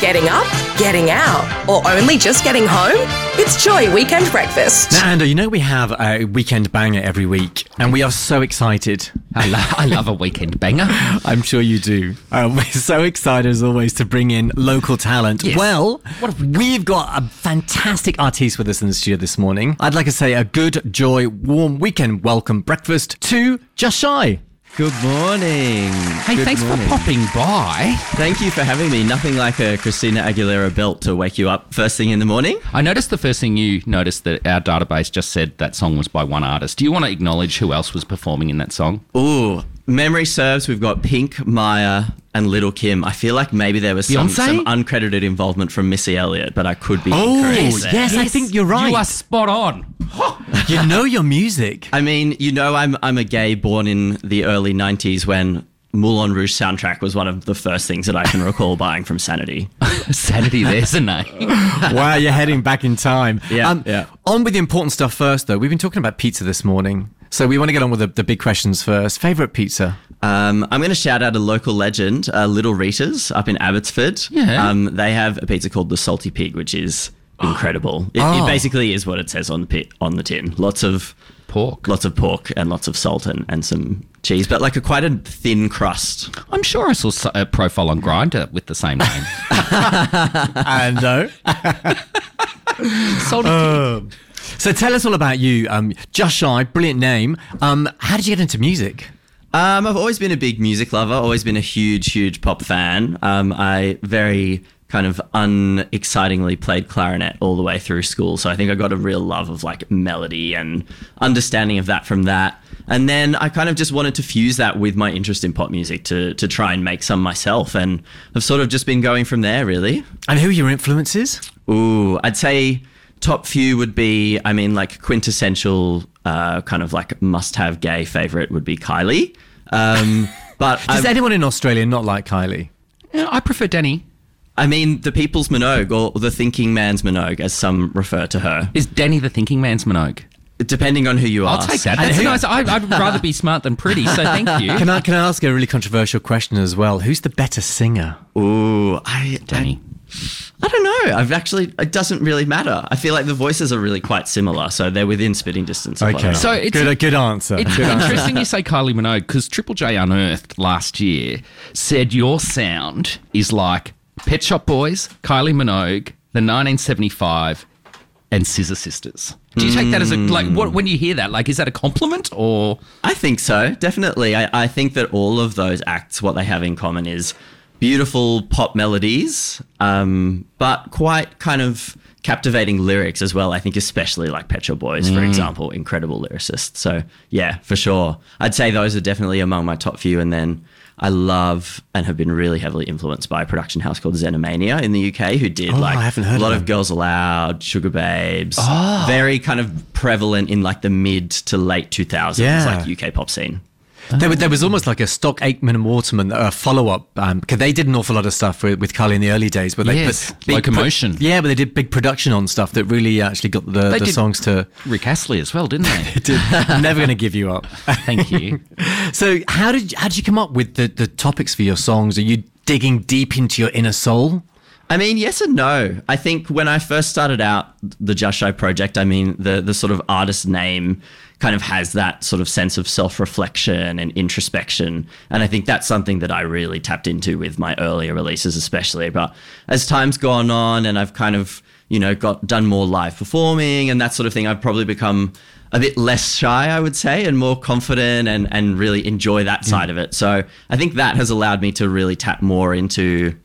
Getting up, getting out, or only just getting home? It's Joy Weekend Breakfast. Now, Ando, you know we have a weekend banger every week, and we are so excited. I, lo- I love a weekend banger. I'm sure you do. Uh, we're so excited as always to bring in local talent. Yes. Well, What have we got? we've got a fantastic artiste with us in the studio this morning. I'd like to say a good, joy, warm weekend welcome breakfast to Just Shy. Good morning. Hey, Good thanks morning. for popping by. Thank you for having me. Nothing like a Christina Aguilera belt to wake you up first thing in the morning. I noticed the first thing you noticed that our database just said that song was by one artist. Do you want to acknowledge who else was performing in that song? Ooh, memory serves. We've got Pink, Maya, and Little Kim. I feel like maybe there was some, some uncredited involvement from Missy Elliott, but I could be Oh, incorrect. yes. I think you're right. You are spot on. You know your music. I mean, you know, I'm I'm a gay born in the early '90s when Moulin Rouge soundtrack was one of the first things that I can recall buying from Sanity. Sanity, there's a name. wow, you're heading back in time. Um, Yeah, yeah. On with the important stuff first, though. We've been talking about pizza this morning. So we want to get on with the, the big questions first. Favorite pizza? Um, I'm going to shout out a local legend, uh, Little Rita's up in Abbotsford. Yeah. Um, they have a pizza called the Salty Pig, which is incredible. It, Oh. it basically is what it says on the pi- on the tin. Lots of Pork. lots of pork and lots of salt and, and some cheese, but like a quite a thin crust. I'm sure I saw a profile on Grindr with the same name. Ando. Salty Pig. So tell us all about you. Um, Just Shy, brilliant name. Um, how did you get into music? Um, I've always been a big music lover. Always been a huge, huge pop fan. Um, I very kind of unexcitingly played clarinet all the way through school, so I think I got a real love of like melody and understanding of that from that. And then I kind of just wanted to fuse that with my interest in pop music to to try and make some myself, and I've sort of just been going from there, really. And who are your influences? Ooh, I'd say top few would be, I mean, like quintessential, uh, kind of like must-have gay favorite would be Kylie. Um, but Does I've- anyone in Australia not like Kylie? Yeah, I prefer Dannii. I mean, the people's Minogue or the thinking man's Minogue, as some refer to her, Is Dannii the thinking man's Minogue? Depending on who you are. I'll take that. That's nice. I, I'd rather be smart than pretty, so thank you. Can I can I ask a really controversial question as well? Who's the better singer? Ooh, I, Dannii. I, I don't know. I've actually, it doesn't really matter. I feel like the voices are really quite similar, so they're within spitting distance. Of Okay. So it's- good a good answer. It's Good answer. interesting you say Kylie Minogue because Triple J Unearthed last year said your sound is like Pet Shop Boys, Kylie Minogue, the 1975, and Scissor Sisters. Do you take that as a like what when you hear that like is that a compliment or I think so, definitely. I, I think that all of those acts, what they have in common is beautiful pop melodies, um, but quite kind of captivating lyrics as well. I think, especially like Pet Shop Boys, for example, incredible lyricists. So, yeah, for sure. I'd say those are definitely among my top few. And then I love and have been really heavily influenced by a production house called Xenomania in the UK, who did Oh, like I haven't heard a lot them. of Girls Aloud, Sugababes. oh. Very kind of prevalent in like the mid to late 2000s, Yeah. like UK pop scene. There, was- there was almost like a Stock Aitken and Waterman uh, follow up because they did an awful lot of stuff with, with Kylie in the early days. But they Yes, put big Locomotion. yeah, but they did big production on stuff that really actually got the, They the did- songs to. Rick Astley as well, didn't they? Did, never going to give you up. Thank you. So how did how did you come up with the, the topics for your songs? Are you digging deep into your inner soul? I mean, yes and no. I think when I first started out the Just project, I mean, the the sort of artist name kind of has that sort of sense of self-reflection and introspection, and I think that's something that I really tapped into with my earlier releases, especially. But as time's gone on, and I've kind of you know got done more live performing and that sort of thing, I've probably become a bit less shy, I would say, and more confident and and really enjoy that side of it. So I think that has allowed me to really tap more into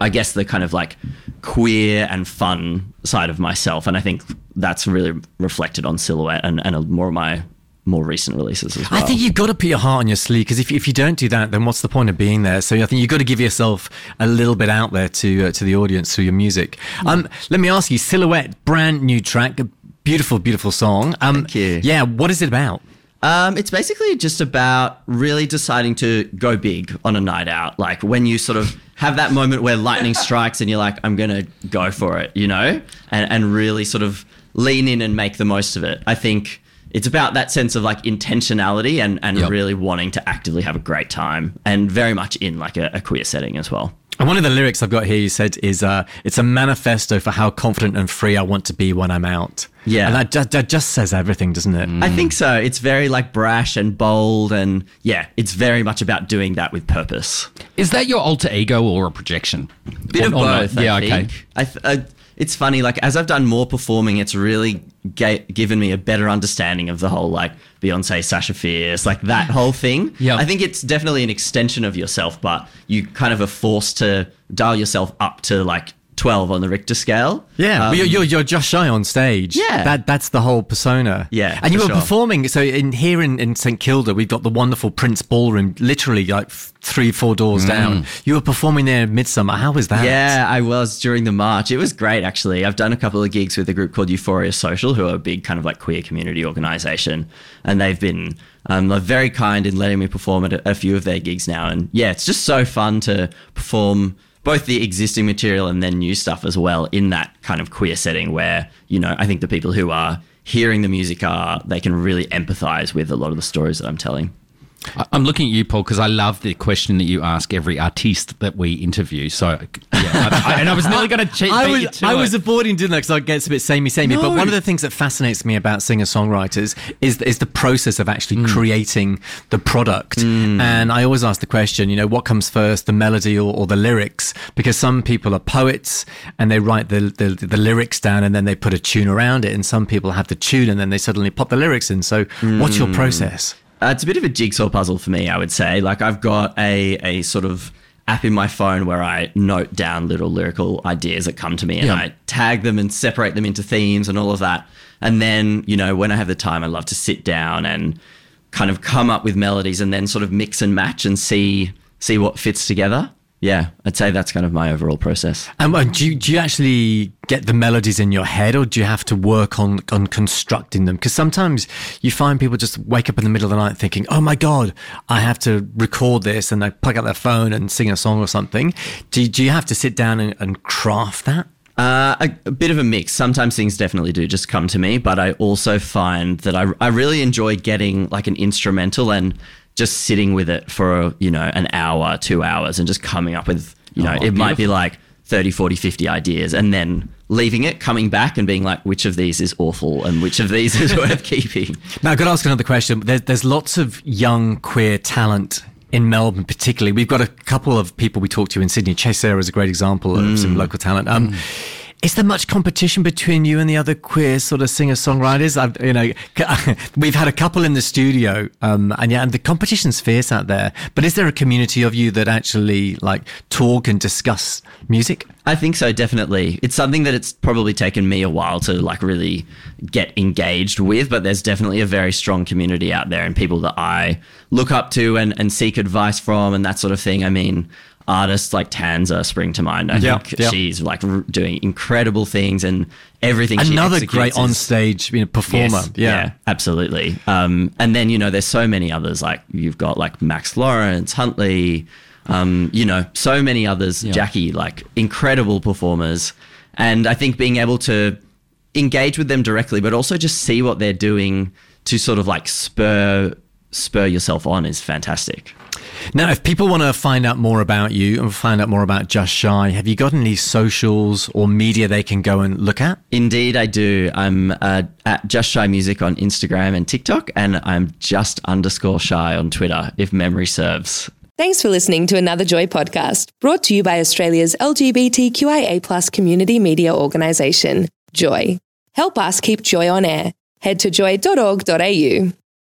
I guess the kind of like queer and fun side of myself, and I think that's really reflected on Silhouette and, and more of my more recent releases as well. I think you've got to put your heart on your sleeve because if, if you don't do that, then what's the point of being there? So I think you've got to give yourself a little bit out there to uh, to the audience through your music. Um, let me ask you, Silhouette, brand new track, beautiful, beautiful song. Um, Thank you. Yeah, what is it about? Um, it's basically just about really deciding to go big on a night out. Like when you sort of have that moment where lightning strikes and you're like, I'm going to go for it, you know, and, and really sort of lean in and make the most of it. I think it's about that sense of like intentionality and, and Yep. really wanting to actively have a great time and very much in like a, a queer setting as well. And one of the lyrics I've got here, you said, is uh, it's a manifesto for how confident and free I want to be when I'm out. Yeah. And that, ju- that just says everything, doesn't it? I think so. It's very like brash and bold, and yeah, it's very much about doing that with purpose. Is that your alter ego or a projection? Bit Or- of or both. I Yeah, think. okay. I th- I, it's funny, like as I've done more performing, it's really ga- given me a better understanding of the whole like Beyonce, Sasha Fierce, like that whole thing. Yeah. I think it's definitely an extension of yourself, but you kind of are forced to dial yourself up to like twelve on the Richter scale. Yeah, Um, but you're, you're you're just shy on stage. Yeah. that that's the whole persona. Yeah, and you were sure. performing. So in here in, in St Kilda, we've got the wonderful Prince Bandroom, literally like three four doors down. You were performing there in Midsumma. How was that? Yeah, I was during the march. It was great, actually. I've done a couple of gigs with a group called Euphoria Social, who are a big kind of like queer community organization, and they've been um, like, very kind in letting me perform at a, a few of their gigs now. And yeah, it's just so fun to perform both the existing material and then new stuff as well in that kind of queer setting where you know I think the people who are hearing the music are they can really empathize with a lot of the stories that I'm telling. I- I'm looking at you, Paul, because I love the question that you ask every artiste that we interview. So, yeah, I, I- and I was nearly going to cheat. I was, I it. was avoiding doing that because it gets a bit samey, samey. But one of the things that fascinates me about singer songwriters is is the process of actually Hmm. creating the product. And I always ask the question, you know, what comes first, the melody or, or the lyrics? Because some people are poets and they write the, the the lyrics down and then they put a tune around it, and some people have the tune and then they suddenly pop the lyrics in. So, what's Hmm. your process? Uh, it's a bit of a jigsaw puzzle for me, I would say. Like I've got a a sort of app in my phone where I note down little lyrical ideas that come to me and Yeah. I tag them and separate them into themes and all of that. And then, you know, when I have the time, I love to sit down and kind of come up with melodies and then sort of mix and match and see see what fits together. Yeah, I'd say that's kind of my overall process. And uh, do you, do you actually get the melodies in your head, or do you have to work on on constructing them? Because sometimes you find people just wake up in the middle of the night thinking, "Oh my god, I have to record this," and they plug out their phone and sing a song or something. Do, do you have to sit down and, and craft that? Uh, a, a bit of a mix. Sometimes things definitely do just come to me, but I also find that I, I really enjoy getting like an instrumental and just sitting with it for, you know, an hour, two hours and just coming up with, you know, Oh, it might be like 30, 40, 50 ideas and then leaving it, coming back and being like, which of these is awful and which of these is worth keeping. Now, I've got to ask another question. There's, there's lots of young queer talent in Melbourne, particularly. We've got a couple of people we talked to in Sydney. Chase Sarah is a great example of some local talent. Um, Is there much competition between you and the other queer sort of singer songwriters? You know, we've had a couple in the studio, um, and yeah, and the competition's fierce out there. But is there a community of you that actually like talk and discuss music? I think so, definitely. It's something that it's probably taken me a while to like really get engaged with, but there's definitely a very strong community out there and people that I look up to and, and seek advice from and that sort of thing. I mean, artists like Tanza spring to mind. I Yeah, think yeah. she's like r- doing incredible things and everything. Another great on stage you know, performer. Yes, yeah. absolutely. Um, and then you know, there's so many others. Like you've got like Max Lawrence, Huntley, um, you know, so many others. Jackie, like incredible performers. And I think being able to engage with them directly, but also just see what they're doing to sort of like spur spur yourself on is fantastic. Now, if people want to find out more about you and find out more about Just Shy, have you got any socials or media they can go and look at? Indeed, I do. I'm uh, at Just Shy Music on Instagram and TikTok, and I'm just underscore shy on Twitter, if memory serves. Thanks for listening to another Joy podcast brought to you by Australia's LGBTQIA plus community media organisation, Joy. Help us keep Joy on air. Head to joy.org.au.